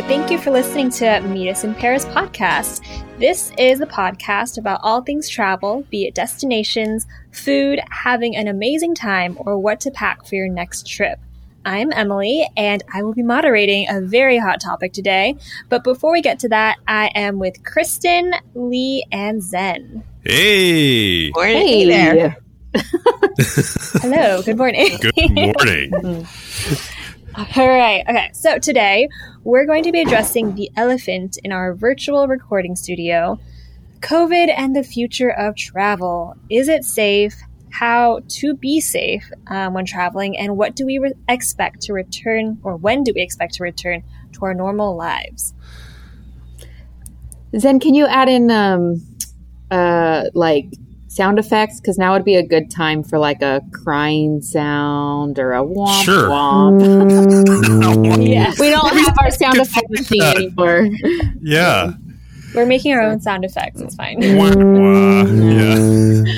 Hello, thank you for listening to Meet Us in Paris podcast. This is a podcast about all things travel, be it destinations, food, having an amazing time, or what to pack for your next trip. I'm Emily, and I will be moderating a very hot topic today. But before we get to that, I am with Kristen, Lee, and Zen. Hey! Morning Hey. there. Hello, good morning. Good morning. All right. Okay. So today we're going to be addressing the elephant in our virtual recording studio COVID and the future of travel. Is it safe? How to be safe um, when traveling? And what do we re- expect to return, or when do we expect to return to our normal lives? Zen, can you add in um uh like sound effects? Because now would be a good time for like a crying sound or a womp Sure. womp. Mm. Yes. we don't have our sound effect machine anymore. Yeah. We're making our own sound effects. It's fine. Wah, wah. Mm. Yeah.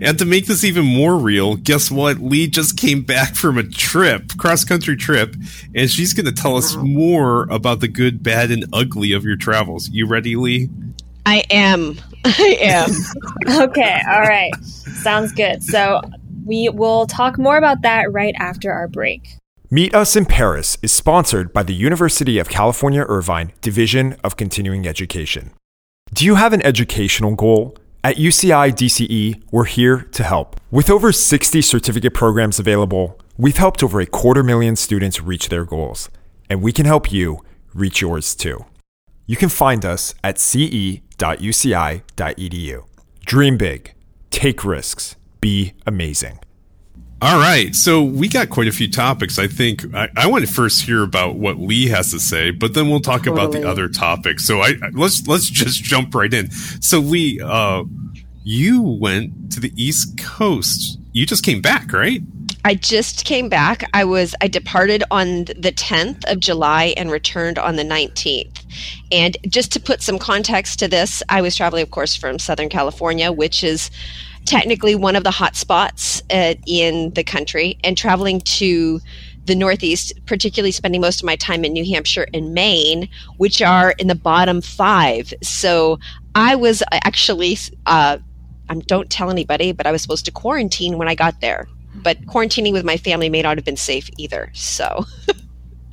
And to make this even more real, guess what? Lee just came back from a trip, cross country trip, and she's going to tell us more about the good, bad, and ugly of your travels. You ready, Lee? I am. I am. Okay. All right. Sounds good. So we will talk more about that right after our break. Meet Us in Paris is sponsored by the University of California Irvine Division of Continuing Education. Do you have an educational goal? At UCI DCE, we're here to help. With over 60 certificate programs available, we've helped over a quarter million students reach their goals, and we can help you reach yours too. You can find us at ce.uci.edu. Dream big, take risks, be amazing. All right, so we got quite a few topics. I think I, I want to first hear about what Lee has to say, but then we'll talk about the other topics. So I I- let's let's just jump right in. So Lee, uh, you went to the East Coast. You just came back, right? I just came back. I was I departed on the 10th of July and returned on the 19th. And just to put some context to this, I was traveling of course from Southern California, which is technically one of the hot spots uh, in the country and traveling to the Northeast, particularly spending most of my time in New Hampshire and Maine, which are in the bottom five. So I was actually, uh, um, don't tell anybody, but I was supposed to quarantine when I got there. But quarantining with my family may not have been safe either. So,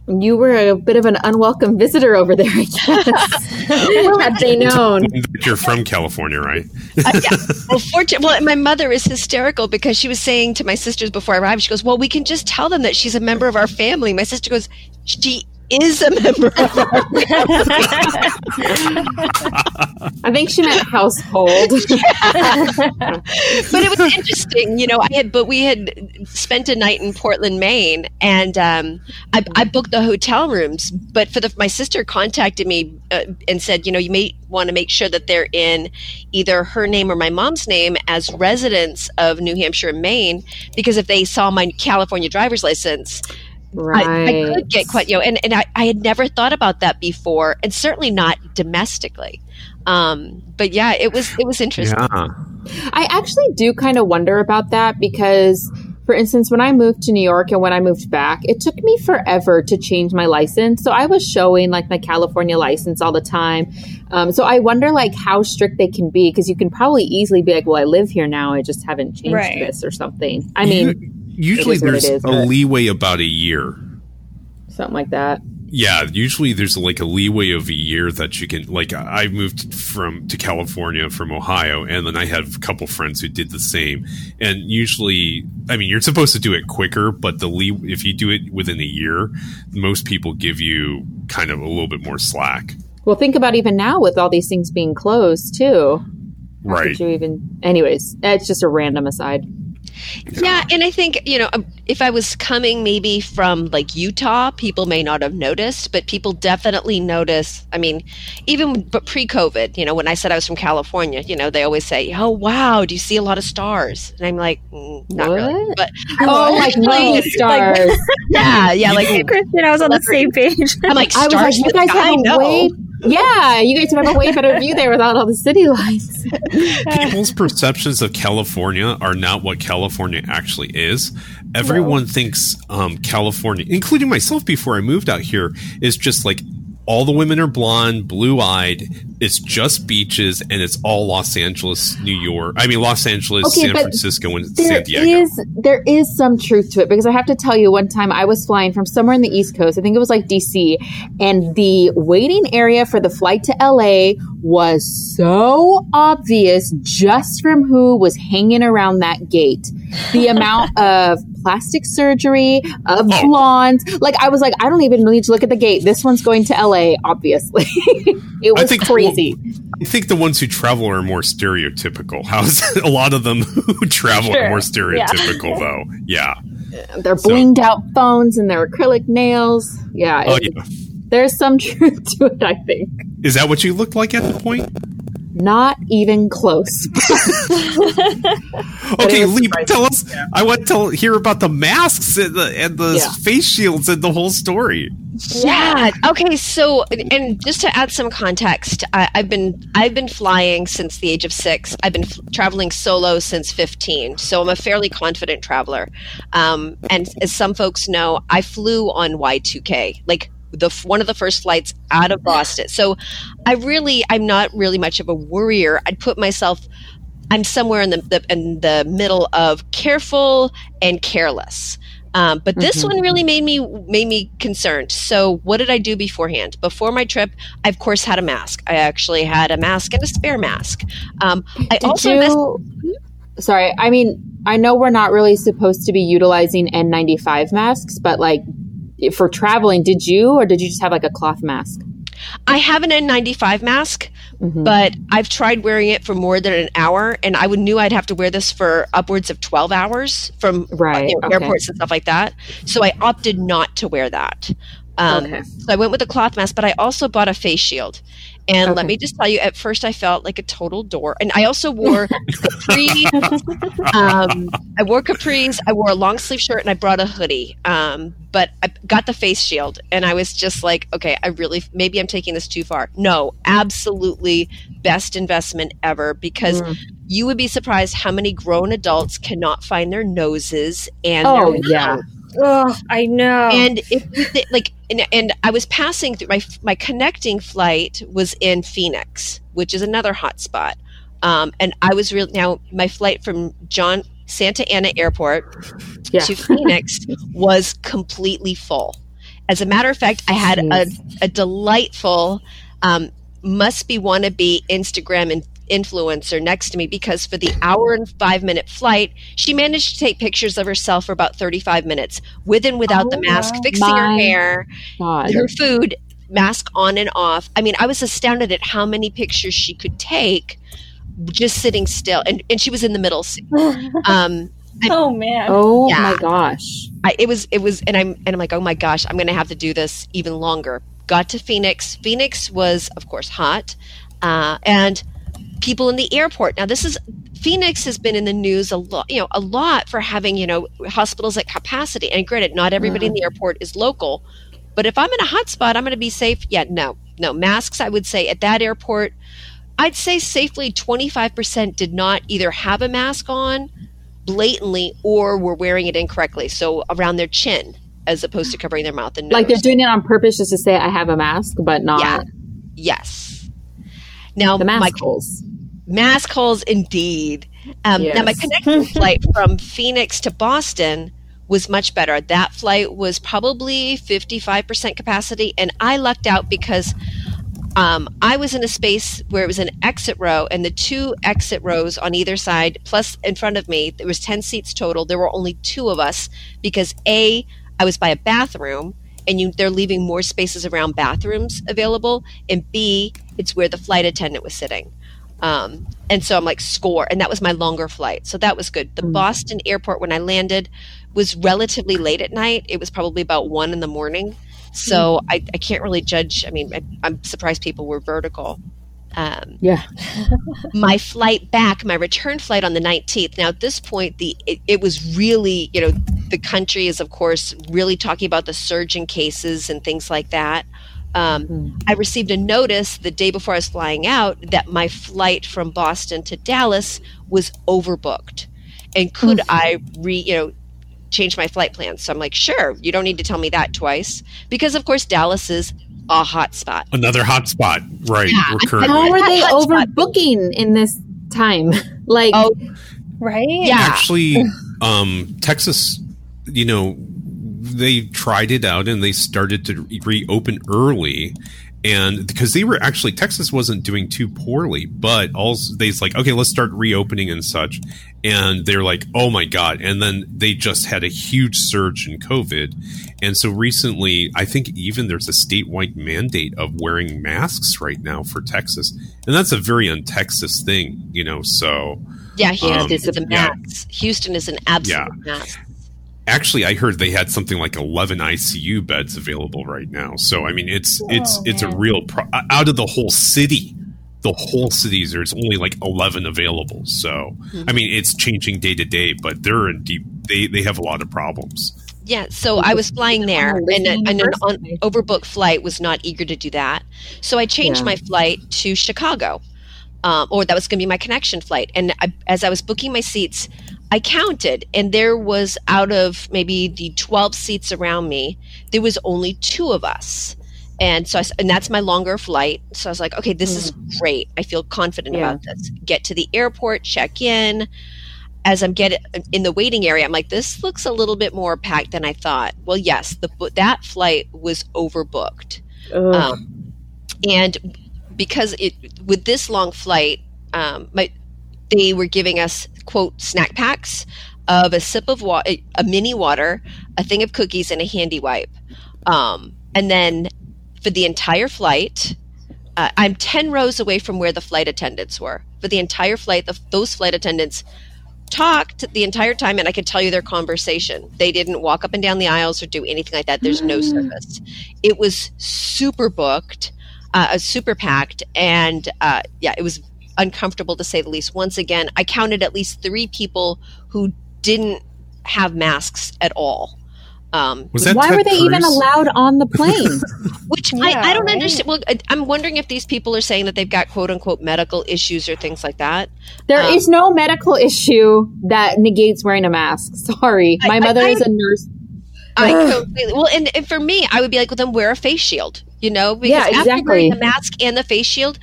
You were a bit of an unwelcome visitor over there, I guess. Had they known. You're from California, right? uh, yeah. well, fortu- well, my mother is hysterical because she was saying to my sisters before I arrived, she goes, "Well, we can just tell them that she's a member of our family." My sister goes, "She is a member of our I think she meant household. but it was interesting, you know. I had, but we had spent a night in Portland, Maine, and um, I, I booked the hotel rooms. But for the, my sister contacted me uh, and said, you know, you may want to make sure that they're in either her name or my mom's name as residents of New Hampshire and Maine, because if they saw my California driver's license, right. I, I could get quite, you know, and, and I, I had never thought about that before, and certainly not domestically. Um, but yeah, it was it was interesting. Yeah. I actually do kind of wonder about that because, for instance, when I moved to New York and when I moved back, it took me forever to change my license. So I was showing like my California license all the time. Um, so I wonder like how strict they can be because you can probably easily be like, well, I live here now. I just haven't changed Right. this or something. I mean, usually is what it there's is, a leeway about a year. something like that. Yeah, usually there's like a leeway of a year that you can like I moved from to California from Ohio and then I have a couple friends who did the same. And usually I mean you're supposed to do it quicker, but the lee if you do it within a year, most people give you kind of a little bit more slack. Well, think about even now with all these things being closed too. How Right. You even? Anyways, it's just a random aside. Yeah, and I think you know um, if I was coming maybe from like Utah, people may not have noticed, but people definitely notice. I mean, even but pre-COVID, you know, when I said I was from California, you know, they always say, "Oh, wow, do you see a lot of stars?" And I'm like, mm, "Not really," What? but Oh, like movie stars. yeah, yeah, like Kristen, I was on the same page. I'm like I was like, you guys have a way. Yeah, you guys have a way better view there without all the city lights. People's perceptions of California are not what California actually is. Everyone thinks um, California, including myself before I moved out here, is just like all the women are blonde, blue eyed. It's just beaches, and it's all Los Angeles, New York. I mean, Los Angeles, Okay, San Francisco, and San Diego. is there is some truth to it because I have to tell you, one time I was flying from somewhere in the East Coast. I think it was like DC, and the waiting area for the flight to LA was so obvious just from who was hanging around that gate. The amount of plastic surgery of Oh. blondes, like I was like, I don't even need to look at the gate. This one's going to LA, obviously. it I was think- crazy. I think the ones who travel are more stereotypical. How's a lot of them who travel Sure. are more Yeah. stereotypical, though. Yeah. Their So- blinged out phones and their acrylic nails. Yeah, Oh, yeah. there's some truth to it, I think. Is that what you looked like at the point? Not even close. Okay, it Lee, tell us. I want to hear about the masks and the and the Yeah. face shields and the whole story. Yeah. Okay. So, and just to add some context, I, I've been I've been flying since the age of six. I've been f- traveling solo since fifteen. So I'm a fairly confident traveler. Um, and as some folks know, I flew on Y2K, like the one of the first flights out of Boston. So I really I'm not really much of a worrier. I'd put myself. I'm somewhere in the, the in the middle of careful and careless. Um, but this Mhm. one really made me made me concerned. So what did I do beforehand? Before my trip, I of course had a mask. I actually had a mask and a spare mask. Um, I Did also you? Sorry, I mean, I know we're not really supposed to be utilizing N95 masks, but like for traveling, did you or did you just have like a cloth mask? I have an N95 mask, Mhm. but I've tried wearing it for more than an hour, and I would knew I'd have to wear this for upwards of twelve hours from Right, you know, okay. airports and stuff like that. So I opted not to wear that. Um, Okay. So I went with a cloth mask, but I also bought a face shield. And let me just tell you, at first I felt like a total door. And I also wore capri. um, I wore capris. I wore a long sleeve shirt, and I brought a hoodie. Um, but I got the face shield, and I was just like, okay, I really maybe I'm taking this too far. No, absolutely best investment ever because Mm. you would be surprised how many grown adults cannot find their noses and Oh their yeah, mouth. Oh, I know. And if you like, and, and I was passing through my my connecting flight was in Phoenix, which is another hot spot. Um, and I was real now my flight from John Santa Ana Airport yeah. to Phoenix was completely full. As a matter of fact, I had a, a delightful um, must be wannabe Instagram in- influencer next to me because for the hour and five minute flight, she managed to take pictures of herself for about 35 minutes with and without the Oh, mask, fixing her hair, God. her food, mask on and off. I mean, I was astounded at how many pictures she could take just sitting still. And, and she was in the middle seat. Um, oh man. Oh Yeah. my gosh. I, it was it was and I'm and I'm like oh my gosh I'm gonna have to do this even longer. Got to Phoenix. Phoenix was of course hot, uh, and people in the airport. Now this is Phoenix has been in the news a lot, you know, a lot for having you know hospitals at capacity. And granted, not everybody in the mm-hmm. airport is local, but if I'm in a hot spot, I'm going to be safe. Yeah, no, no masks. I would say at that airport, I'd say safely 25% did not either have a mask on blatantly or were wearing it incorrectly. So around their chin as opposed to covering their mouth and nose. Like they're doing it on purpose just to say I have a mask, but not Yeah. yes. Now the my mask holes. Mask holes indeed. Um, Now my connecting flight from Phoenix to Boston was much better. That flight was probably 55% capacity, and I lucked out because um, I was in a space where it was an exit row, and the two exit rows on either side, plus in front of me, there was 10 seats total. There were only two of us because A, I was by a bathroom, and you, they're leaving more spaces around bathrooms available, and B, it's where the flight attendant was sitting. Um, and so I'm like, score. And that was my longer flight. So that was good. The Mm. Boston airport, when I landed, was relatively late at night. It was probably about one in the morning. So I, I can't really judge. I mean, I, I'm surprised people were vertical. Um, Yeah. my flight back, my return flight on the 19th. Now, at this point, the it, it was really, you know, the country is, of course, really talking about the surge in cases and things like that. Um, Mhm. I received a notice the day before I was flying out that my flight from Boston to Dallas was overbooked, and could I re, you know, change my flight plans? So I'm like, sure, you don't need to tell me that twice, because of course Dallas is a hot spot. Another hot spot, right? Yeah. We're currently How are they Hot spot. overbooking in this time? like, Oh, Right? Yeah. actually um texas you know they tried it out and they started to reopen early and because they were actually texas wasn't doing too poorly but all they's like okay let's start reopening and such and they're like oh my god and then they just had a huge surge in covid and so recently i think even there's a statewide mandate of wearing masks right now for texas and that's a very un-texas thing you know so yeah, Houston Um, is a yeah. max. Houston is an absolute max. Actually i heard they had something like 11 icu beds available right now so i mean it's it's Oh, it's a real pro- out of the whole city the whole cities there's only like 11 available so i mean it's changing day to day but they're in deep they they have a lot of problems Yeah, so I was flying there, and, listening and an on, overbooked flight was not eager to do that. So I changed Yeah. my flight to Chicago, um, or that was going to be my connection flight. And I, as I was booking my seats, I counted, and there was out of maybe the twelve seats around me, there was only two of us. And so, I, and that's my longer flight. So I was like, okay, this is great. I feel confident Yeah. about this. Get to the airport, check in, as I'm getting in the waiting area, I'm like, this looks a little bit more packed than I thought. Well, yes, the that flight was overbooked, um, and because it with this long flight, um, my they were giving us quote snack packs of a sip of water, a mini water, a thing of cookies, and a handy wipe, um, and then for the entire flight. Uh, I'm 10 rows away from where the flight attendants were. For the entire flight, the, those flight attendants talked the entire time and I could tell you their conversation. They didn't walk up and down the aisles or do anything like that. There's no service. It was super booked, uh, super packed, and uh, yeah, it was uncomfortable to say the least. Once again, I counted at least three people who didn't have masks at all. Um, was that Why Ted were they even allowed on the plane? which Yeah, I, I don't right? understand. Well, I, I'm wondering if these people are saying that they've got quote unquote medical issues or things like that. There Um, is no medical issue that negates wearing a mask. Sorry. My I- mother I- is a nurse. I completely well, and, and for me, I would be like, well, then wear a face shield, you know, because Yeah, after wearing exactly. the mask and the face shield,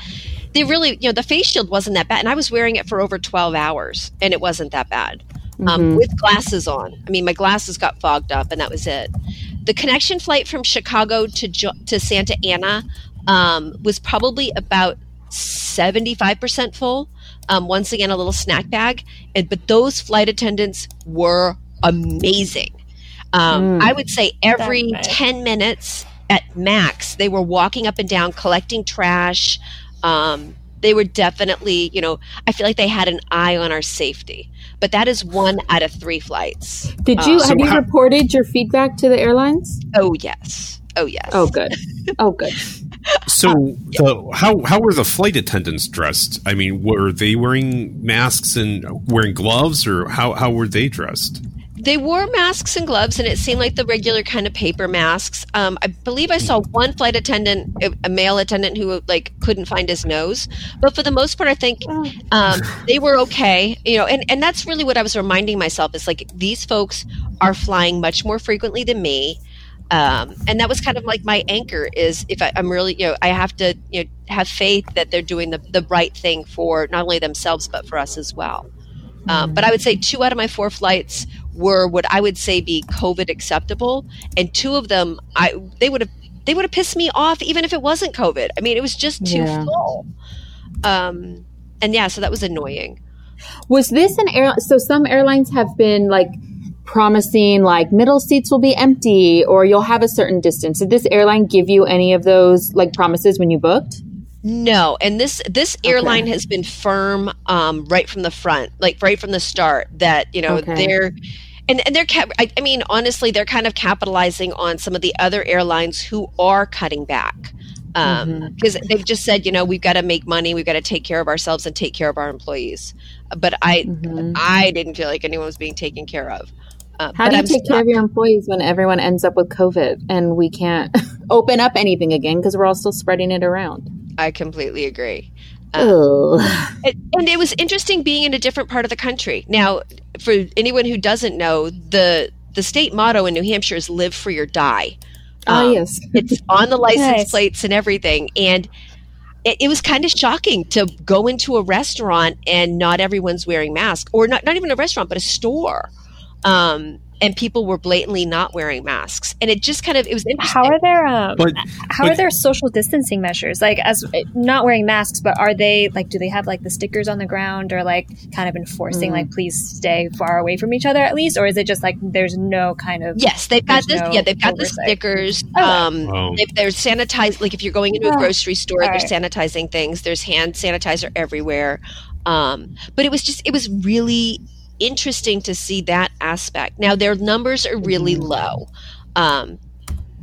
they really, you know, the face shield wasn't that bad, and I was wearing it for over twelve hours, and it wasn't that bad. Um, Mhm. with glasses on, I mean, my glasses got fogged up, and that was it. The connection flight from Chicago to jo- to Santa Ana um, was probably about seventy five percent full. Um, once again, a little snack bag, and but those flight attendants were amazing. Um, Mm. I would say every nice. 10 minutes at max, they were walking up and down collecting trash. Um, they were definitely, you know, I feel like they had an eye on our safety. But that is one out of three flights. Did you Uh, have you how- reported your feedback to the airlines? Oh, yes. Oh, yes. Oh, good. Oh, good. So, the, how how were the flight attendants dressed? I mean, were they wearing masks and wearing gloves, or how how were they dressed? They wore masks and gloves, and it seemed like the regular kind of paper masks. Um, I believe I saw one flight attendant, a- a male attendant, who like couldn't find his nose. But for the most part, I think um, they were okay. You know, and and that's really what I was reminding myself is like these folks are flying much more frequently than me. Um, and that was kind of like my anchor is if I, I'm really, you know, I have to, you know, have faith that they're doing the, the right thing for not only themselves, but for us as well. Um, but I would say two out of my four flights were what I would say be COVID acceptable, and two of them, I they would have they would have pissed me off even if it wasn't COVID. I mean, it was just too Yeah. full. Um, and yeah, so that was annoying. Was this an air? So some airlines have been like promising like middle seats will be empty or you'll have a certain distance. Did this airline give you any of those like promises when you booked? No, and this this airline has been firm um, right from the front, like right from the start. That you know Okay. they're and and they're cap- I, I mean honestly they're kind of capitalizing on some of the other airlines who are cutting back because they've just said you know we've got to make money, we've got to take care of ourselves and take care of our employees. But I Mhm. I didn't feel like anyone was being taken care of. Uh, How do you I'm take care of your employees when everyone ends up with COVID and we can't open up anything again because we're all still spreading it around? I completely agree. Ugh. It, and it was interesting being in a different part of the country. Now, for anyone who doesn't know, the the state motto in New Hampshire is "Live Free or Die." Oh, Um, yes. it's on the license Nice. plates and everything. And it, it was kind of shocking to go into a restaurant and not everyone's wearing masks, or not, not even a restaurant, but a store. Um, and people were blatantly not wearing masks. And it just kind of, it was interesting. How are their um, But how but- are their social distancing measures? Like, as not wearing masks, but are they like? Do they have like the stickers on the ground, or like kind of enforcing Mm. like please stay far away from each other at least, or is it just like there's no kind of Yes, they've got this. no yeah, they've got the stickers. Oh. Um, Wow. if they're sanitized, like if you're going into a Oh, grocery store, they're alright. sanitizing things. There's hand sanitizer everywhere. Um, but it was just, it was really interesting to see that aspect. Now their numbers are really Mm-hmm. low. Um,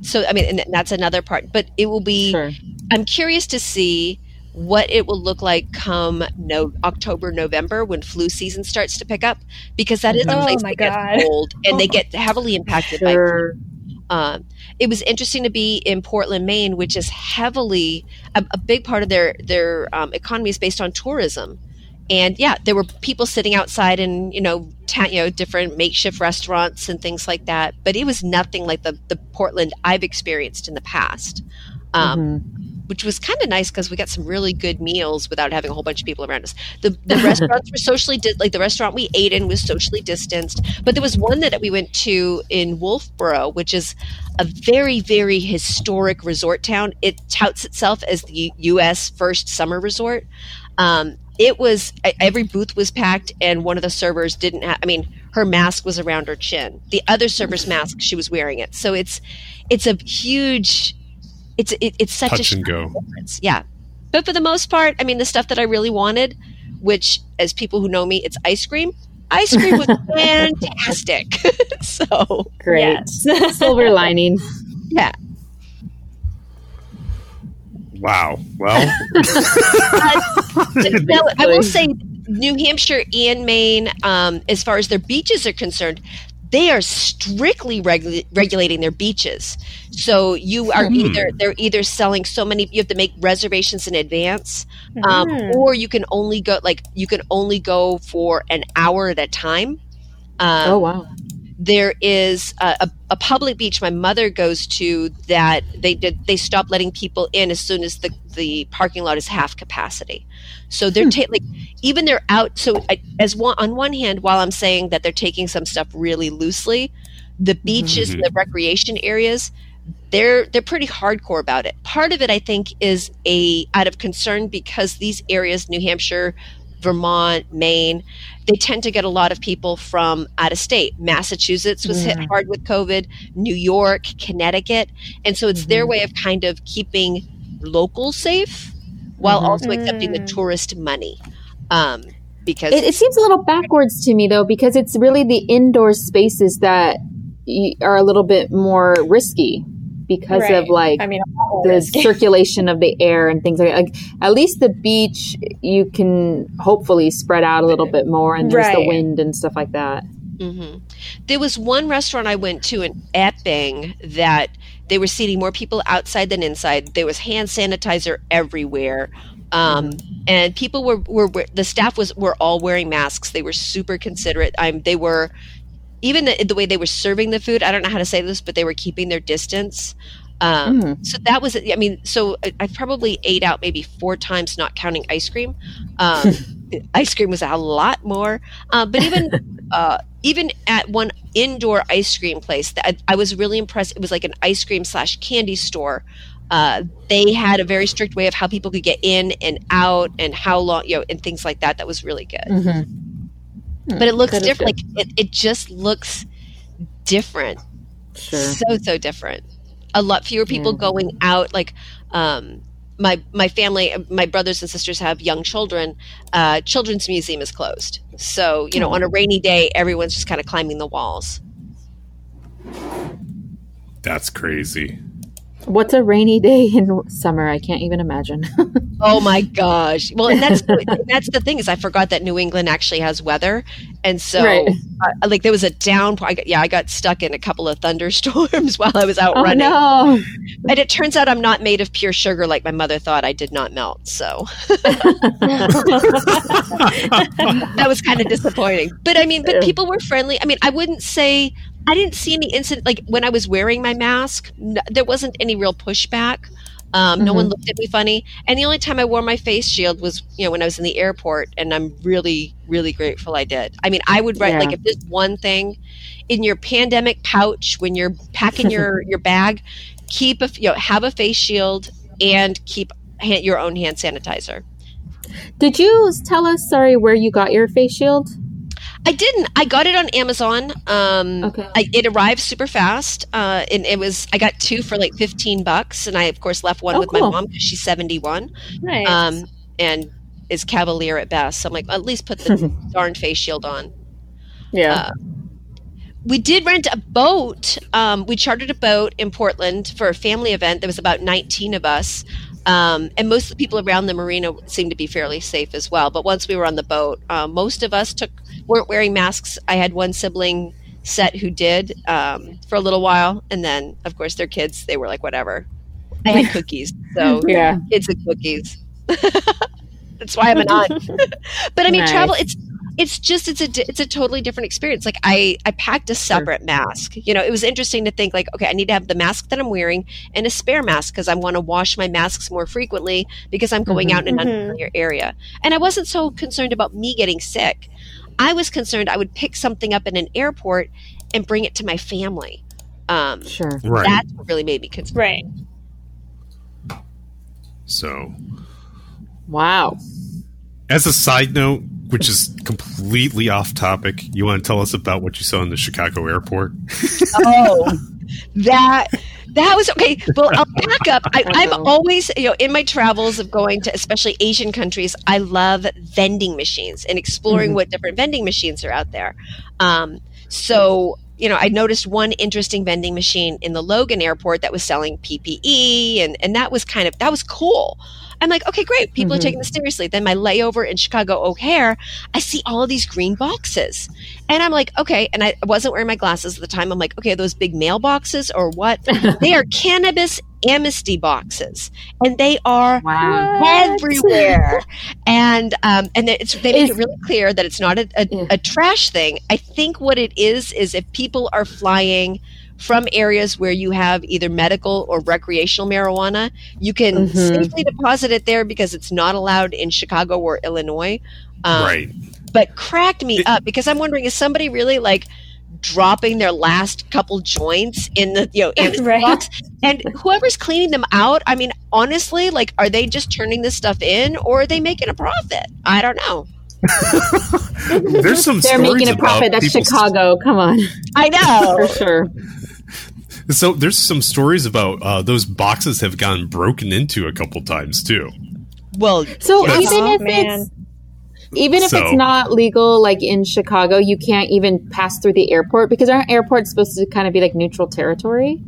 so I mean, and that's another part. But it will be. Sure. I'm curious to see what it will look like come no October, November when flu season starts to pick up, because that is a Oh place my that gets cold and they get heavily impacted by Sure. um, it was interesting to be in Portland, Maine, which is heavily a, a big part of their their um, economy is based on tourism. And yeah, there were people sitting outside in you know ta- you know different makeshift restaurants and things like that. But it was nothing like the the Portland I've experienced in the past. Um, Mhm. which was kind of nice because we got some really good meals without having a whole bunch of people around us. The, the restaurants were socially di- like the restaurant we ate in was socially distanced, but there was one that we went to in Wolfeboro, which is a very very historic resort town. It touts itself as the U- U.S. first summer resort. Um, it was every booth was packed, and one of the servers didn't have. I mean, her mask was around her chin. The other server's mask, she was wearing it. So it's it's a huge. It's it, it's such Touch a and go. difference. Yeah. But for the most part, I mean, the stuff that I really wanted, which as people who know me, it's ice cream. Ice cream was fantastic. so, Great. Yes. Silver lining. yeah. Wow. Well, Now, I will say New Hampshire and Maine, um, as far as their beaches are concerned, they are strictly regu- regulating their beaches. So you are Hmm. either they're either selling so many you have to make reservations in advance, um, Mm. or you can only go like you can only go for an hour at a time. Um, Oh wow. There is a, a, a public beach my mother goes to that they did they stop letting people in as soon as the, the parking lot is half capacity. So they're hmm. ta- like even they're out so I, as one on one hand while i'm saying that they're taking some stuff really loosely the beaches and the recreation areas they're they're pretty hardcore about it. Part of it i think is a out of concern because these areas new hampshire vermont maine they tend to get a lot of people from out of state. Massachusetts was hit hard with COVID, New York, Connecticut. And so it's their way of kind of keeping locals safe while also accepting the Mm. tourist money. Um, because It, it seems a little backwards to me though, because it's really the indoor spaces that are a little bit more risky because of like I mean, the circulation of the air and things like that. Like, at least the beach, you can hopefully spread out a little bit more, and there's the wind and stuff like that. hmm There was one restaurant I went to in Epping that they were seating more people outside than inside. There was hand sanitizer everywhere. Um, and people were, were, were the staff was were all wearing masks. They were super considerate. I'm they were even the, the way they were serving the food. I don't know how to say this, but they were keeping their distance. Um, Mm. So that was I mean, so I, I probably ate out maybe four times, not counting ice cream. Um, ice cream was a lot more, uh, but even uh, even at one indoor ice cream place that I, I was really impressed. It was like an ice cream slash candy store. Uh, they had a very strict way of how people could get in and out and how long, you know, and things like that. That was really good. Mm-hmm. But it looks That is different. Like it, it just looks different. Sure. So so different. A lot fewer people Yeah. going out. Like um, my my family, my brothers and sisters have young children. Uh, Children's Museum is closed, so you know, on a rainy day, everyone's just kind of climbing the walls. that's crazy. What's a rainy day in summer? I can't even imagine. Oh my gosh! Well, and that's that's the thing is I forgot that New England actually has weather, and so Right. uh, like there was a downpour. I got, yeah, I got stuck in a couple of thunderstorms while I was out oh running, no! and it turns out I'm not made of pure sugar like my mother thought. I did not melt, so that was kind of disappointing. But I mean, but people were friendly. I mean, I wouldn't say I didn't see any incident like when I was wearing my mask. n- there wasn't any real pushback. Um, No one looked at me funny, and the only time I wore my face shield was, you know, when I was in the airport, and I'm really, really grateful I did. I mean, I would write Yeah. like if there's one thing in your pandemic pouch when you're packing your your bag, keep a you know have a face shield and keep your own hand sanitizer. Did you tell us, sorry, where you got your face shield? I didn't. I got it on Amazon. Um, Okay. I, it arrived super fast, uh, and it was. I got two for like fifteen bucks, and I of course left one Oh, with my mom because she's seventy one, Nice. um, and is cavalier at best. So I'm like, at least put the darn face shield on. Yeah. we did rent a boat. Um, we chartered a boat in Portland for a family event. There was about 19 of us. Um, and most of the people around the marina seemed to be fairly safe as well. But once we were on the boat, uh, most of us took weren't wearing masks. I had one sibling set who did um, for a little while, and then of course their kids they were like whatever. I had cookies, so yeah. kids and cookies. That's why I'm an aunt. but I mean, Nice. travel. It's it's just it's a it's a totally different experience. Like I I packed a separate mask. You know, it was interesting to think like, okay, I need to have the mask that I'm wearing and a spare mask because I want to wash my masks more frequently because I'm going Mhm. out in an Mhm. unfamiliar area. And I wasn't so concerned about me getting sick. I was concerned I would pick something up in an airport and bring it to my family. Um, Sure. Right. That's what really made me concerned. right. so, Wow. as a side note, which is completely off topic, you want to tell us about what you saw in the Chicago airport? Oh, that that was okay. Well, I'll back up. I, I'm always, you know, in my travels of going to especially Asian countries, I love vending machines and exploring Mhm. what different vending machines are out there. Um, so, you know, I noticed one interesting vending machine in the Logan airport that was selling PPE, and and that was kind of that was cool. I'm like, okay, great. People are Mhm. taking this seriously. Then my layover in Chicago O'Hare, I see all of these green boxes. And I'm like, okay. And I wasn't wearing my glasses at the time. I'm like, okay, are those big mailboxes or what? they are cannabis amnesty boxes. And they are Wow. everywhere. And um, and it's, they make it really clear that it's not a, a, Yeah. a trash thing. I think what it is is if people are flying from areas where you have either medical or recreational marijuana, you can Mhm. safely deposit it there because it's not allowed in Chicago or Illinois. Um, right. But cracked me up because I'm wondering is somebody really like dropping their last couple joints in the you know amnesty Right. box and whoever's cleaning them out i mean honestly like are they just turning this stuff in or are they making a profit i don't know There's some They're making a profit. That's people- Chicago. Come on. i know For sure. So there's some stories about uh, those boxes have gotten broken into a couple times too. well So Yes. even Oh, if man. it's even if So- it's not legal, like in Chicago, you can't even pass through the airport because our airport's supposed to kind of be like neutral territory.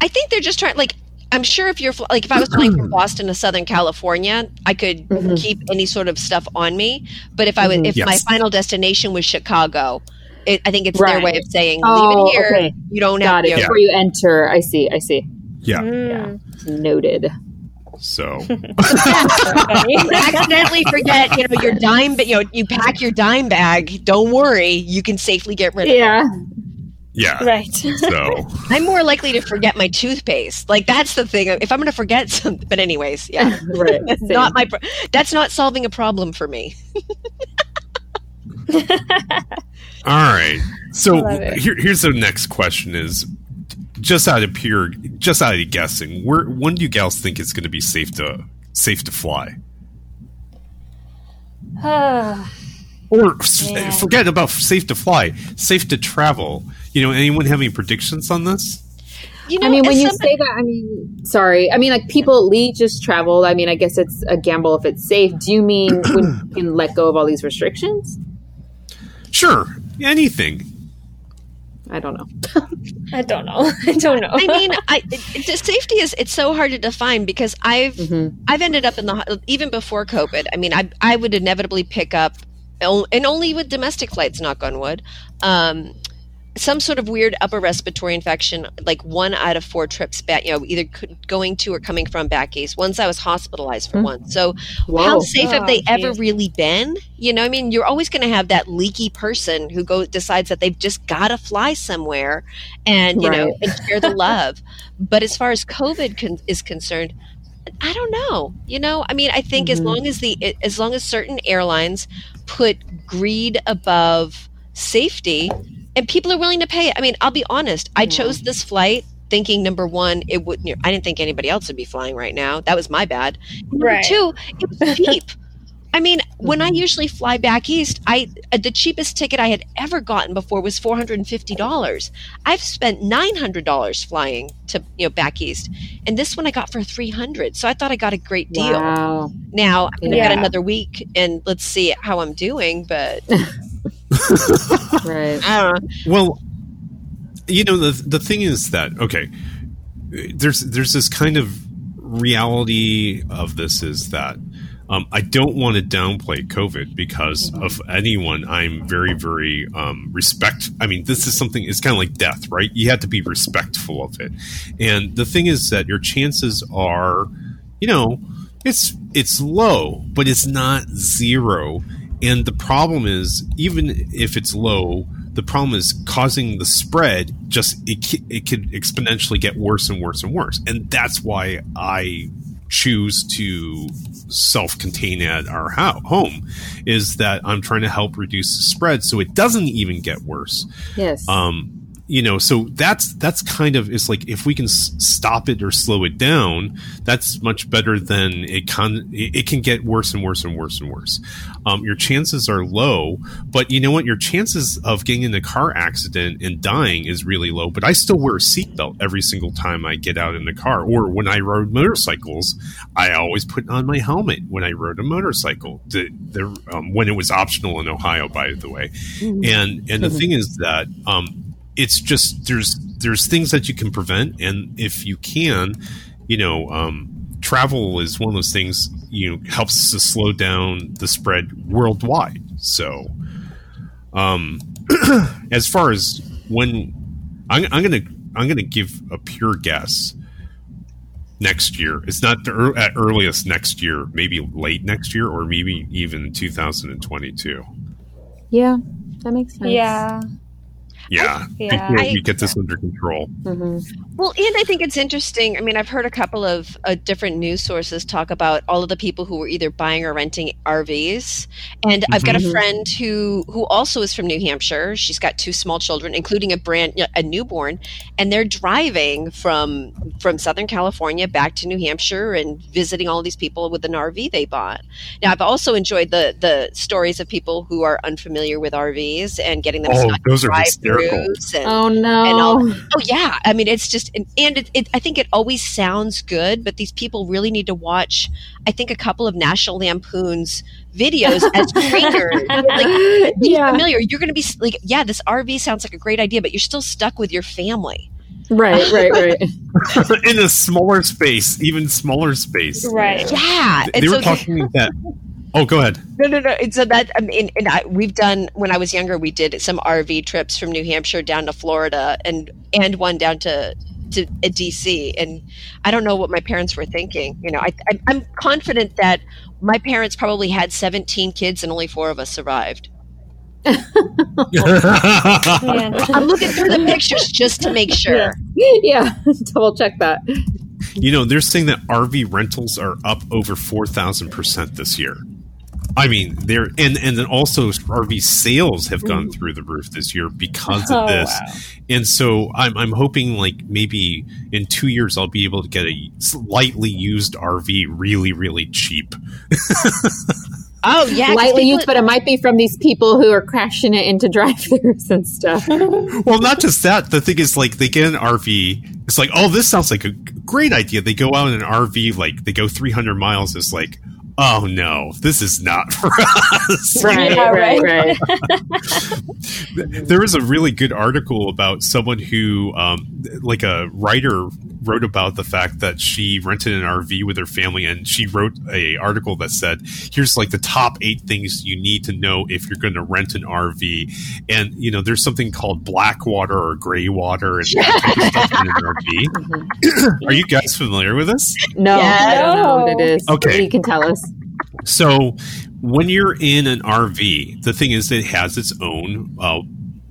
i think they're just trying like i'm sure if you're like if i was flying from boston to southern california i could Mhm. keep any sort of stuff on me but if i was Mhm. if my final destination was chicago it, i think it's their way of saying leave Oh, it here okay. you don't Got have it. you know, Before you enter, I see. I see. Yeah. Mm. Noted. So accidentally forget, you know, your dime, but you know, you pack your dime bag. Don't worry, you can safely get rid of it. Yeah. yeah. right. So I'm more likely to forget my toothpaste. Like that's the thing. If I'm going to forget something, but anyways, yeah, Right. that's Same. not my. Pro- that's not solving a problem for me. All right. So here, here's the next question: Is just out of pure, just out of guessing, where when do you gals think it's going to be safe to safe to fly? Or Yeah. forget about safe to fly, safe to travel. You know, anyone have any predictions on this? You know, I mean, when you somebody- say that, I mean, sorry. I mean, like people, Lee just traveled. I mean, I guess it's a gamble if it's safe. Do you mean when you can let go of all these restrictions? Sure, anything. I don't know. I don't know. I don't know. I mean, I, it, it, safety is it's so hard to define because I've Mhm. I've ended up in the even before COVID. I mean, I I would inevitably pick up, and only with domestic flights, knock on wood, um, some sort of weird upper respiratory infection, like one out of four trips back, you know, either going to or coming from back east. Once I was hospitalized for Hmm. one. So Whoa. how safe have Oh, they ever really been? You know, I mean, you're always going to have that leaky person who go decides that they've just got to fly somewhere and you know and share the love. But as far as COVID con- is concerned, I don't know. You know, I mean, I think as Mhm. long as the as long as certain airlines put greed above safety, and people are willing to pay. I mean, I'll be honest. I chose this flight thinking number one, it would. You know, I didn't think anybody else would be flying right now. That was my bad. Number Right. two, it was cheap. I mean, when Mm-hmm. I usually fly back east, I uh, the cheapest ticket I had ever gotten before was four hundred and fifty dollars. I've spent nine hundred dollars flying to you know back east, and this one I got for three hundred. So I thought I got a great deal. Wow. Now I've got another week, and let's see how I'm doing. But Right. I. Well, you know the the thing is that okay, there's there's this kind of reality of this is that um, I don't want to downplay COVID because of anyone. I'm very very um, respect. I mean, this is something. It's kind of like death, right? You have to be respectful of it. And the thing is that your chances are, you know, it's it's low, but it's not zero. And the problem is, even if it's low, the problem is causing the spread. Just it it could exponentially get worse and worse and worse, and that's why I choose to self-contain at our ho- home. Is that I'm trying to help reduce the spread so it doesn't even get worse Yes. um you know so that's that's kind of it's like if we can s- stop it or slow it down that's much better than it can it it can get worse and worse and worse and worse. Um, your chances are low but you know what? Your chances of getting in a car accident and dying is really low but i still wear a seatbelt every single time i get out in the car or when i rode motorcycles i always put on my helmet when i rode a motorcycle. The, the, um, when it was optional in ohio by the way. And and the thing is that um, it's just there's there's things that you can prevent, and if you can, you know, um, travel is one of those things you know helps to slow down the spread worldwide. So, um, as far as when I'm, I'm gonna I'm gonna give a pure guess next year. It's not the ear- at earliest next year, maybe late next year, or maybe even 2022. yeah. That makes sense. Yeah. Yeah, Yeah. before I- we get this under control. hmm Well, and I think it's interesting. I mean, I've heard a couple of uh, different news sources talk about all of the people who were either buying or renting RVs. And I've got a Mhm. friend who who also is from New Hampshire. She's got two small children, including a brand a newborn, and they're driving from from Southern California back to New Hampshire and visiting all these people with an RV they bought. Now, I've also enjoyed the the stories of people who are unfamiliar with RVs and getting them Oh, those are drive hysterical. throughs and Oh no. and all- Oh yeah, I mean it's just and, and it, it, I think it always sounds good, but these people really need to watch. I think a couple of National Lampoon's videos as trainers. like, be yeah. familiar. You're going to be like, yeah, this RV sounds like a great idea, but you're still stuck with your family. Right. Right. Right. in a smaller space, even smaller space. Right. Yeah, They and were so- talking that. Oh, go ahead. No, no, no. And so that I mean, and I, we've done when I was younger, we did some RV trips from New Hampshire down to Florida, and and one down to to DC. And I don't know what my parents were thinking. You know, I, I I'm confident that my parents probably had 17 kids and only four of us survived. I'm looking through the pictures just to make sure. yeah. Double check that. you know, they're saying that RV rentals are up over four thousand percent this year. I mean, they're and and then also RV sales have gone mm. through the roof this year because of Oh, this. wow. And so I'm I'm hoping like maybe in two years I'll be able to get a slightly used RV really really cheap. Oh yeah, 'cause Lightly people- used, but it might be from these people who are crashing it into drive-throughs and stuff. well, not just that. The thing is, like, they get an RV. It's like, oh, this sounds like a great idea. They go out in an RV, like, they go 300 miles. It's like, oh no, this is not for us. right, Yeah, right, right. right. there was a really good article about someone who, um, like a writer wrote about the fact that she rented an RV with her family, and she wrote a article that said, "Here's like the top eight things you need to know if you're going to rent an RV." And you know, there's something called black water or gray water and that type of stuff in an RV. Are you guys familiar with this? No, Yeah. I don't know what it is. Okay. You can tell us. So when you're in an RV, the thing is it has its own uh,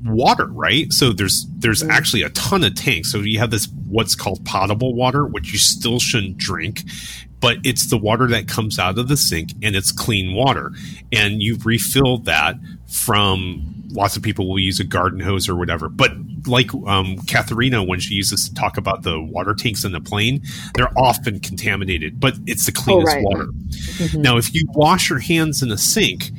water, right? So there's there's actually a ton of tanks. So you have this what's called potable water, which you still shouldn't drink, but it's the water that comes out of the sink and it's clean water. And you refill that from lots of people will use a garden hose or whatever. But like um, Katharina, when she uses to talk about the water tanks in the plane, they're often contaminated, but it's the cleanest right. water. Now, if you wash your hands in a sink,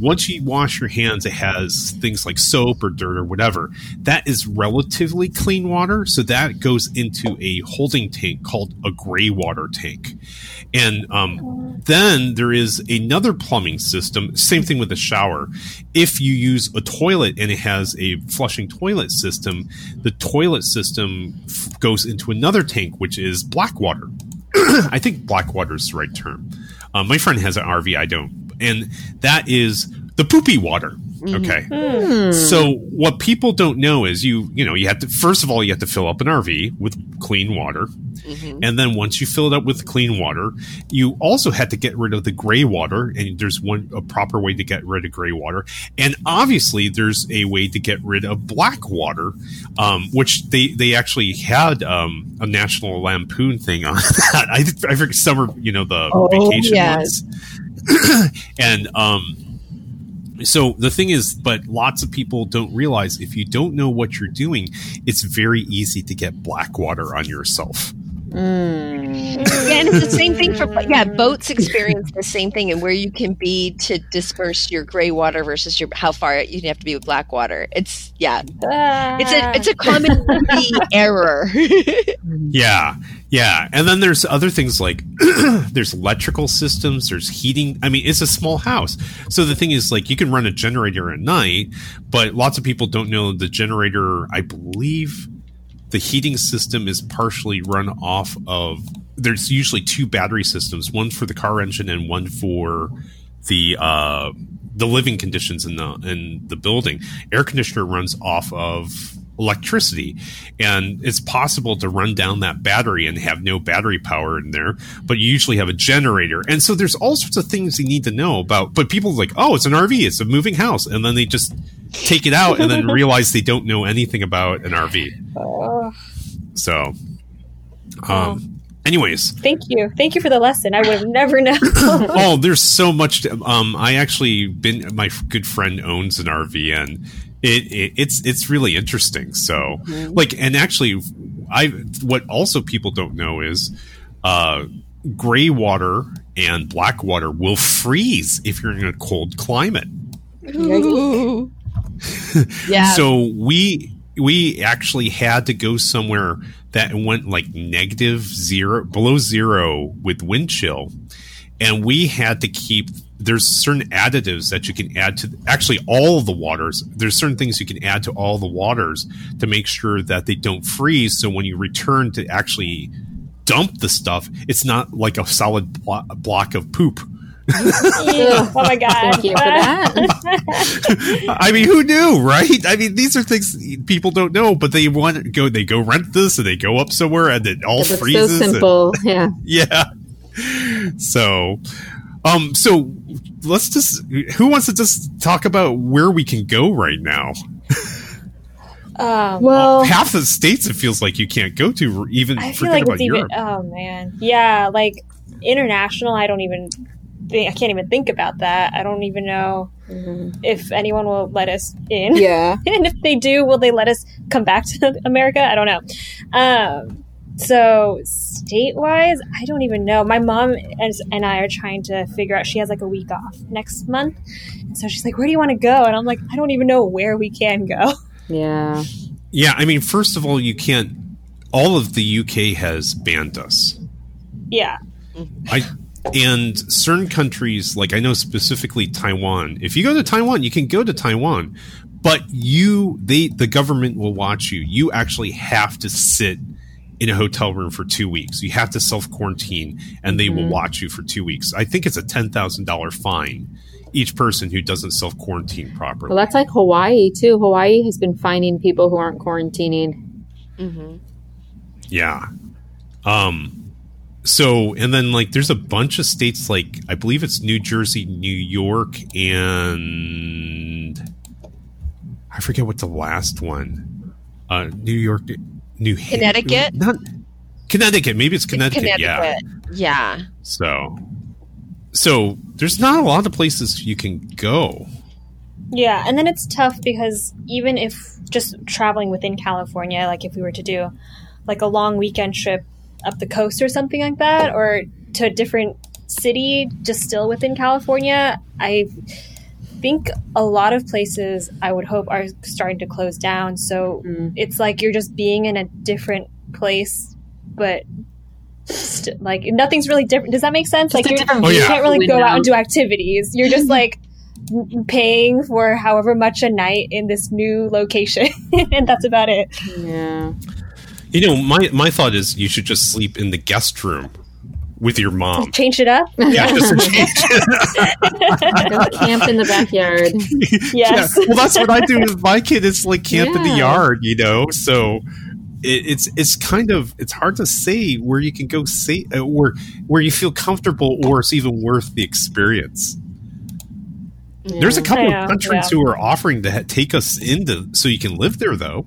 once you wash your hands, it has things like soap or dirt or whatever. That is relatively clean water. So that goes into a holding tank called a gray water tank. And um, then there is another plumbing system, same thing with the shower. If you use a toilet and it has a flushing toilet system, the toilet system f- goes into another tank, which is black water. I think black water is the right term. Um, my friend has an RV, I don't. And that is the poopy water. Okay. So what people don't know is you, you know, you have to, first of all, you have to fill up an RV with clean water. And then once you fill it up with clean water, you also had to get rid of the gray water. And there's one, a proper way to get rid of gray water. And obviously there's a way to get rid of black water, um, which they, they actually had, um, a national lampoon thing on that. I, I forget summer, you know, the Oh, vacation yes. ones. and, um, so the thing is, but lots of people don't realize if you don't know what you're doing, it's very easy to get black water on yourself. Mm. Yeah, and it's the same thing for yeah. Boats experience the same thing, and where you can be to disperse your gray water versus your how far you have to be with black water. It's yeah, it's a ah. it's a common error. Yeah, yeah, and then there's other things like there's electrical systems, there's heating. I mean, it's a small house, so the thing is like you can run a generator at night, but lots of people don't know the generator. I believe the heating system is partially run off of. There's usually two battery systems, one for the car engine and one for the uh, the living conditions in the in the building. Air conditioner runs off of electricity, and it's possible to run down that battery and have no battery power in there. But you usually have a generator, and so there's all sorts of things you need to know about. But people are like, oh, it's an RV, it's a moving house, and then they just take it out and then realize they don't know anything about an RV. So, um, anyways, thank you. Thank you for the lesson. I would have never known. oh, there's so much. To, um, I actually been. My good friend owns an RV, and it, it it's it's really interesting. So, like, and actually, I what also people don't know is, uh, gray water and black water will freeze if you're in a cold climate. Yeah. So we we actually had to go somewhere that went like negative zero below zero with wind chill. And we had to keep there's certain additives that you can add to actually all of the waters. There's certain things you can add to all the waters to make sure that they don't freeze. So when you return to actually dump the stuff, it's not like a solid blo- block of poop. Oh my god! Thank you for that. I mean, who knew, right? I mean, these are things people don't know, but they want to go. They go rent this, and they go up somewhere, and it all freezes. so freezes. and- simple. Yeah. yeah. So, um, so let's just. Who wants to just talk about where we can go right now? Um, Well, Half the states it feels like you can't go to, even I feel like about it's even. Europe. Oh man, yeah. Like international, I don't even. Think, I can't even think about that. I don't even know if anyone will let us in. yeah. and if they do, will they let us come back to America? I don't know. Um, so state wise, I don't even know. My mom and, and I are trying to figure out. She has like a week off next month, and so she's like, "Where do you want to go?" And I'm like, "I don't even know where we can go." Yeah. Yeah, I mean, first of all, you can't. All of the UK has banned us. yeah, I and certain countries, like I know specifically Taiwan. If you go to Taiwan, you can go to Taiwan, but you they the government will watch you. You actually have to sit in a hotel room for two weeks. You have to self quarantine, and they will Mhm. watch you for two weeks. I think it's a ten thousand dollar fine each person who doesn't self quarantine properly. Well, that's like Hawaii too. Hawaii has been finding people who aren't quarantining. hmm Yeah. Um so and then like there's a bunch of states like I believe it's New Jersey, New York and I forget what the last one. Uh New York New Han- Connecticut? Not Connecticut, maybe it's Connecticut, yeah. Connecticut. Yeah. So so there's not a lot of places you can go. Yeah, and then it's tough because even if just traveling within California, like if we were to do like a long weekend trip up the coast or something like that, or to a different city just still within California, I think a lot of places I would hope are starting to close down. So Mm. it's like you're just being in a different place, but st- like nothing's really different. Does that make sense? like you're, different Oh, you yeah. can't really go out and do activities. You're just like paying for however much a night in this new location, and that's about it. Yeah. You know, my my thought is you should just sleep in the guest room with your mom. Change it up. Yeah, just to change Go camp in the backyard. Yes. Yeah. Well, that's what I do with my kid. It's like camp in the yard, you know. So it, it's it's kind of it's hard to say where you can go say uh, where where you feel comfortable or it's even worth the experience. There's a couple Yeah, of countries yeah. who are offering to ha- take us into so you can live there though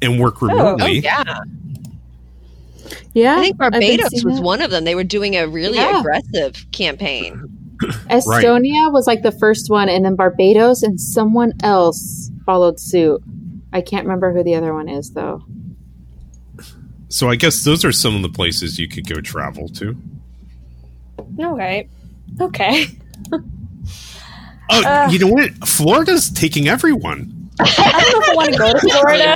and work Oh, remotely. Yeah. Yeah. I think Barbados was that. one of them. They were doing a really Yeah. aggressive campaign. Estonia was like the first one, and then Barbados and someone else followed suit. I can't remember who the other one is, though. So I guess those are some of the places you could go travel to. All right. Okay. Oh, Uh. you know what? Florida's taking everyone. I don't know if I want to go to Florida.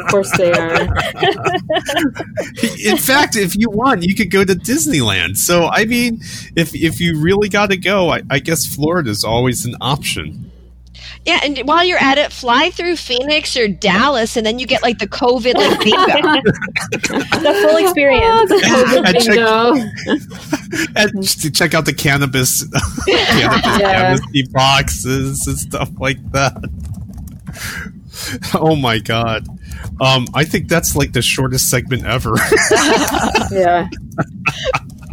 of course they are. In fact, if you want, you could go to Disneyland. So, I mean, if if you really got to go, I, I guess Florida's always an option. Yeah, and while you're at it, fly through Phoenix or Dallas, and then you get like the COVID like bingo. the full experience. And check, Bingo. and just to check out the cannabis, cannabis Yeah. amnesty boxes and stuff like that. Oh my god! Um, I think that's like the shortest segment ever. Yeah.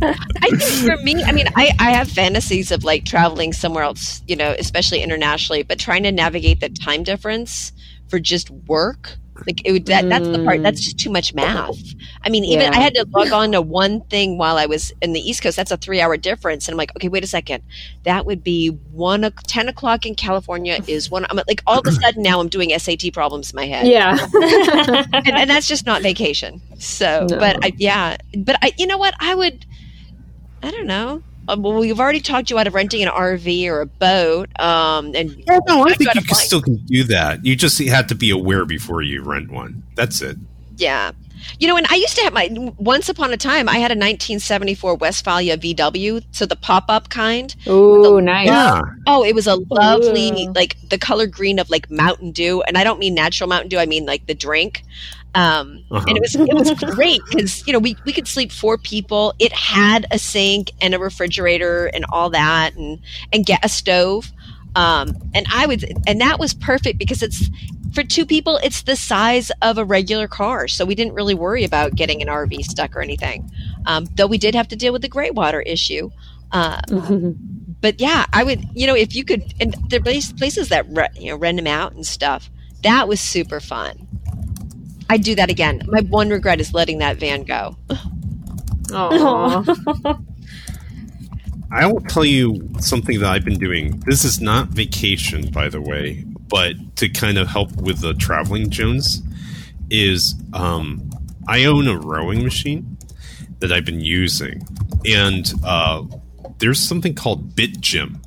I think for me, I mean, I, I have fantasies of like traveling somewhere else, you know, especially internationally, but trying to navigate the time difference for just work. Like it would, that, that's the part. Mm. That's just too much math. I mean, even Yeah. I had to log on to one thing while I was in the East Coast. That's a three-hour difference, and I'm like, okay, wait a second. That would be one o- ten o'clock in California is one. I'm like, all of a sudden now I'm doing SAT problems in my head Yeah. and, and that's just not vacation. So, No. but I, yeah, but I, you know what? I would, I don't know. Uh, well, we've already talked you out of renting an RV or a boat, um, and Yeah, no, I think you can still can do that. You just have to be aware before you rent one. That's it. yeah, you know, and I used to have my. Once upon a time, I had a 1974 Westfalia VW, so the pop-up kind. Oh, nice. Yeah. Oh, it was a lovely, Ooh. like the color green of like Mountain Dew, and I don't mean natural Mountain Dew. I mean like the drink. Um, Uh-huh. And it was it was great because you know we we could sleep four people. It had a sink and a refrigerator and all that, and and get a stove. Um, and I would, and that was perfect because it's for two people. It's the size of a regular car, so we didn't really worry about getting an RV stuck or anything. Um, though we did have to deal with the gray water issue. Uh, but yeah, I would, you know, if you could, and there are places that re, you know rent them out and stuff. That was super fun. I'd do that again. My one regret is letting that van go. Aw. I will tell you something that I've been doing. This is not vacation, by the way, but to kind of help with the traveling Jones is um, I own a rowing machine that I've been using, and uh, there's something called BitGym.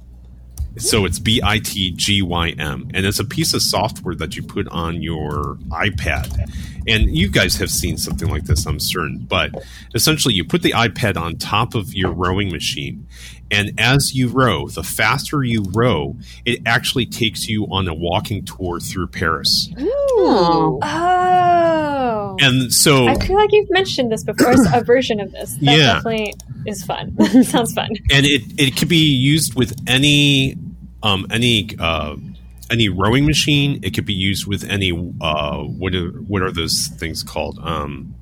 So it's B I T G Y M, and it's a piece of software that you put on your iPad. And you guys have seen something like this, I'm certain. But essentially, you put the iPad on top of your rowing machine, and as you row, the faster you row, it actually takes you on a walking tour through Paris. Oh. Oh. Oh. And so I feel like you've mentioned this before, or a version of this. That Yeah. definitely is fun. Sounds fun. and it it could be used with any um any uh any rowing machine it could be used with any uh what are what are those things called? Um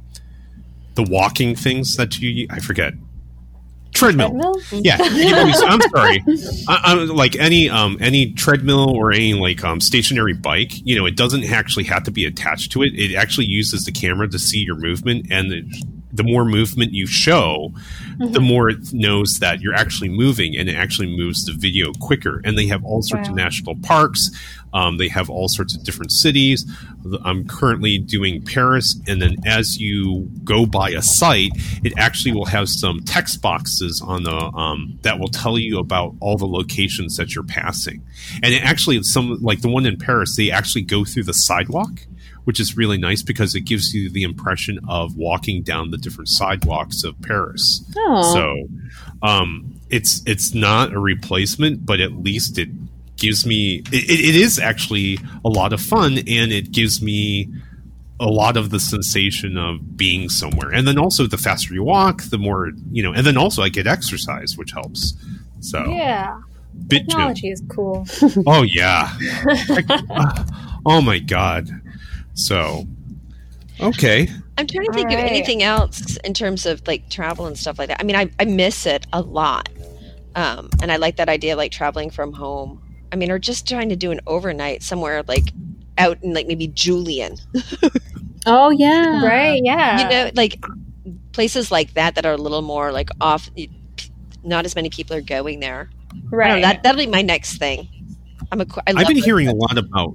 the walking things that you i forget. Treadmill, Treadmill? yeah i'm sorry. I, I'm like any um any treadmill or any like um stationary bike you know it doesn't actually have to be attached to it. It actually uses the camera to see your movement and the, the more movement you show the more it knows that you're actually moving and it actually moves the video quicker. And they have all sorts of national parks. Um, they have all sorts of different cities. I'm currently doing paris and then as you go by a site it actually will have some text boxes on the um, that will tell you about all the locations that you're passing. And it actually some like the one in paris they actually go through the sidewalk which is really nice because it gives you the impression of walking down the different sidewalks of Paris. Oh. So um, it's it's not a replacement, but at least it gives me it, it is actually a lot of fun, and it gives me a lot of the sensation of being somewhere. And then also, the faster you walk, the more you know. And then also, I get exercise, which helps. So Yeah. bit Technology is cool. Oh yeah. Uh, oh my god. So okay. I'm trying to think All of anything else in terms of like travel and stuff like that. I mean, I, I miss it a lot. Um, and I like that idea of like traveling from home. I mean, or just trying to do an overnight somewhere like out in like maybe Julian. Oh yeah. right? Yeah. you know, like places like that that are a little more like off. Not as many people are going there. I don't right. know, that that'll be my next thing. I'm a. qu- I I've been hearing a lot about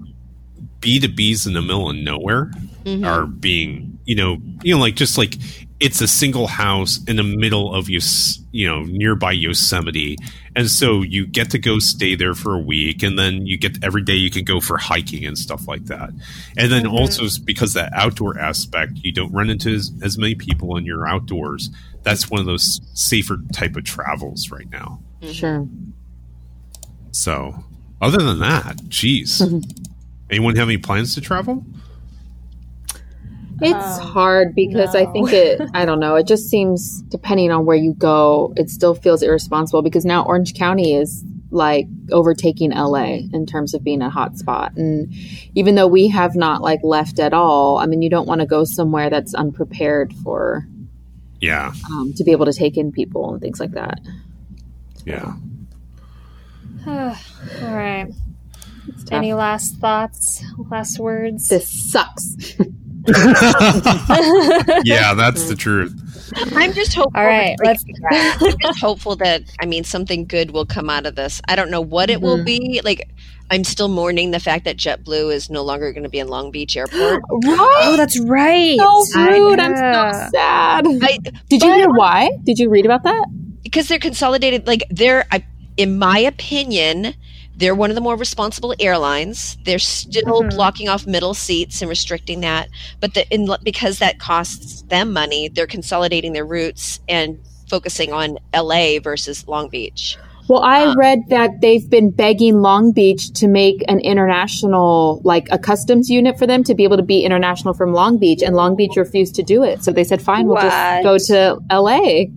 B to B's in the middle of nowhere Mhm. are being, you know, you know, like just like it's a single house in the middle of Yos, you know, nearby Yosemite, and so you get to go stay there for a week, and then you get every day you can go for hiking and stuff like that, and then also because that outdoor aspect, you don't run into as, as many people when you're outdoors. That's one of those safer type of travels right now. Sure. So, other than that, jeez. Anyone have any plans to travel? It's Um, hard because I think it, I don't know, it just seems, depending on where you go, it still feels irresponsible because now Orange County is like overtaking LA in terms of being a hot spot. And even though we have not like left at all, I mean, you don't want to go somewhere that's unprepared for, Yeah, um, to be able to take in people and things like that. yeah. All right. It's tough. Any last thoughts? Last words? this sucks. yeah, that's the truth. I'm just hopeful. All right, let's- I'm just hopeful that I mean something good will come out of this. I don't know what it will Mhm. be. Like I'm still mourning the fact that JetBlue is no longer going to be in Long Beach Airport. oh, that's right. so rude. I'm so sad. I, Did you hear why? Did you read about that? because they're consolidated. Like they're, I, in my opinion, they're one of the more responsible airlines. They're still Mhm. blocking off middle seats and restricting that, but the, in, because that costs them money, they're consolidating their routes and focusing on LA versus Long Beach. Well, I Uh, read that they've been begging Long Beach to make an international, like a customs unit for them to be able to be international from Long Beach, and Long Beach refused to do it. So they said, "Fine, we'll just go to LA."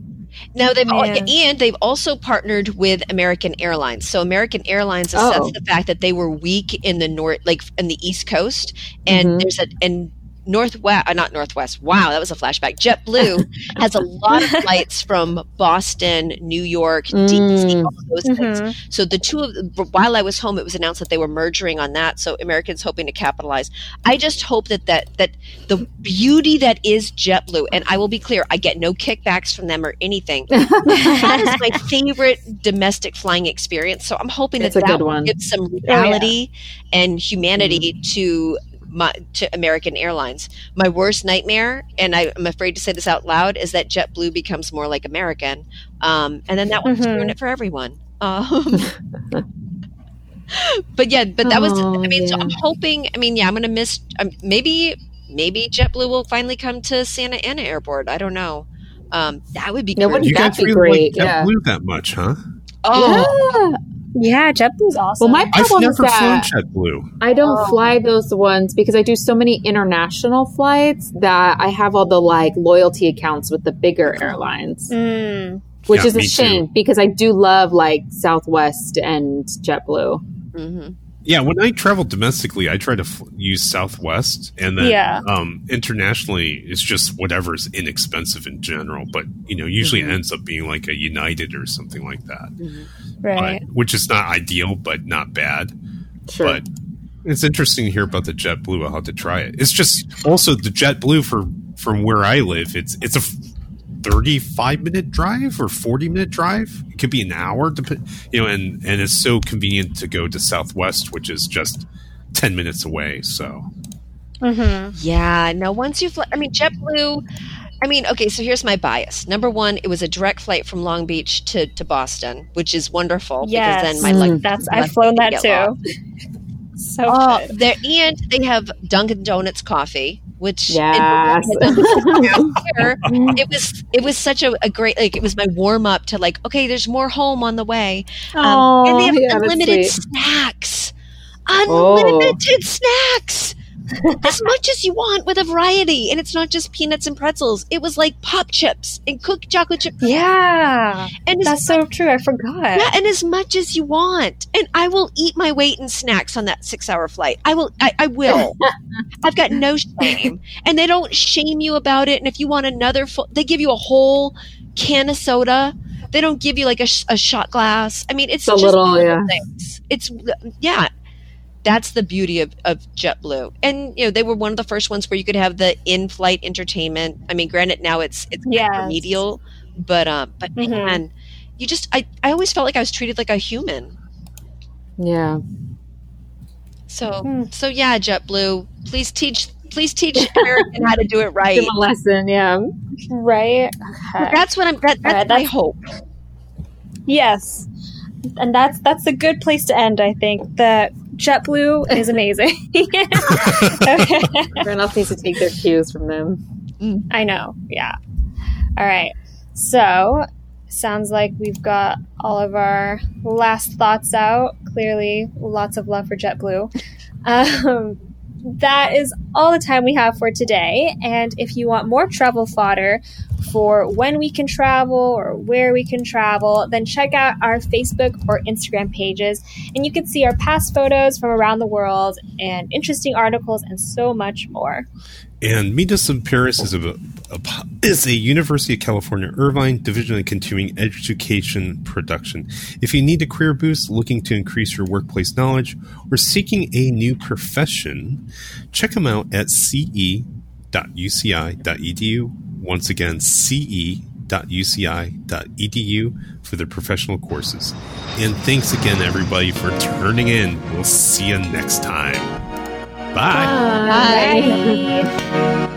Now they've al- Man. and they've also partnered with American Airlines. So American Airlines assessed Oh. the fact that they were weak in the north, like in the East Coast, and Mhm. there's a and Northwest, uh, not Northwest. Wow, that was a flashback. JetBlue has a lot of flights from Boston, New York, DC, Mm. all those things. Mhm. So the two of while I was home, it was announced that they were merging on that. So Americans hoping to capitalize. I just hope that that that the beauty that is JetBlue, and I will be clear, I get no kickbacks from them or anything. that is my favorite domestic flying experience. So I'm hoping It's that that will one. give some reality and humanity to. My, to American Airlines. My worst nightmare, and I, I'm afraid to say this out loud, is that JetBlue becomes more like American, um, and then that will just Mhm. ruin it for everyone. Um, but yeah, but that was. Oh, I mean, so. I'm hoping. I mean, yeah, I'm gonna miss. Um, maybe, maybe JetBlue will finally come to Santa Ana Airport. I don't know. Um, that would be Yeah, great. wouldn't You That'd be really great, like yeah. JetBlue that much, huh? Oh, Yeah. Yeah, JetBlue's awesome. Well, my I've problem is never flown that JetBlue. I don't Oh. fly those ones because I do so many international flights that I have all the like loyalty accounts with the bigger airlines, Mm. which Yeah, is a me too. shame because I do love like Southwest and JetBlue. hmm Yeah, when I travel domestically, I try to f- use Southwest, and then Yeah. um, internationally, it's just whatever's inexpensive in general. But you know, usually Mhm. it ends up being like a United or something like that, Right. but, which is not ideal, but not bad. Sure. But it's interesting to hear about the JetBlue. I'll have to try it. It's just also the JetBlue for from where I live. It's it's a thirty-five minute drive or forty minute drive. It could be an hour, dep- you know, and and it's so convenient to go to Southwest, which is just ten minutes away. So Mm-hmm. Yeah. Now, once you've, I mean, JetBlue. I mean, okay, so here's my bias. Number one, it was a direct flight from Long Beach to, to Boston, which is wonderful Yes. because then my luck. Mm. That's luck I've flown that didn't too. so Oh, good. there and they have Dunkin' Donuts coffee, which Yes. it was it was such a, a great like it was my warm up to like okay, there's more home on the way, um, and they have yeah, unlimited snacks, Oh. unlimited snacks. As much as you want with a variety, and it's not just peanuts and pretzels. It was like pop chips and cooked chocolate chip, Yeah, and that's so true. I forgot. yeah, and as much as you want. And I will eat my weight in snacks on that six hour flight. I will, I, I will. I've got no shame. And they don't shame you about it. And if you want another, full, they give you a whole can of soda. They don't give you like a, sh- a shot glass. I mean, it's a just little, little yeah. things. It's, yeah. That's the beauty of, of JetBlue. And, you know, they were one of the first ones where you could have the in flight entertainment. I mean, granted, now it's, it's Yes. remedial, but, um, but Mhm. man, you just I, I always felt like I was treated like a human. Yeah. So Hmm. so yeah, JetBlue, please teach please teach American how to do it right. Give 'em a lesson. Yeah. Right. Okay. That's what I'm that, that's Alright, my hope. Yes, and that's that's a good place to end. I think that JetBlue is amazing. Okay. Everyone else needs to take their cues from them. I know. Yeah. All right. So, sounds like we've got all of our last thoughts out. Clearly, lots of love for JetBlue. Um, that is all the time we have for today. And if you want more travel fodder for when we can travel or where we can travel, then check out our Facebook or Instagram pages. And you can see our past photos from around the world and interesting articles and so much more. And Meet Us in Paris is a, is a University of California Irvine Division of Continuing Education production. If you need a career boost, looking to increase your workplace knowledge, or seeking a new profession, check them out at ce.uci.edu. Once again, ce.uci.edu for their professional courses. And thanks again, everybody, for turning in. We'll see you next time. Bye. Bye. Bye.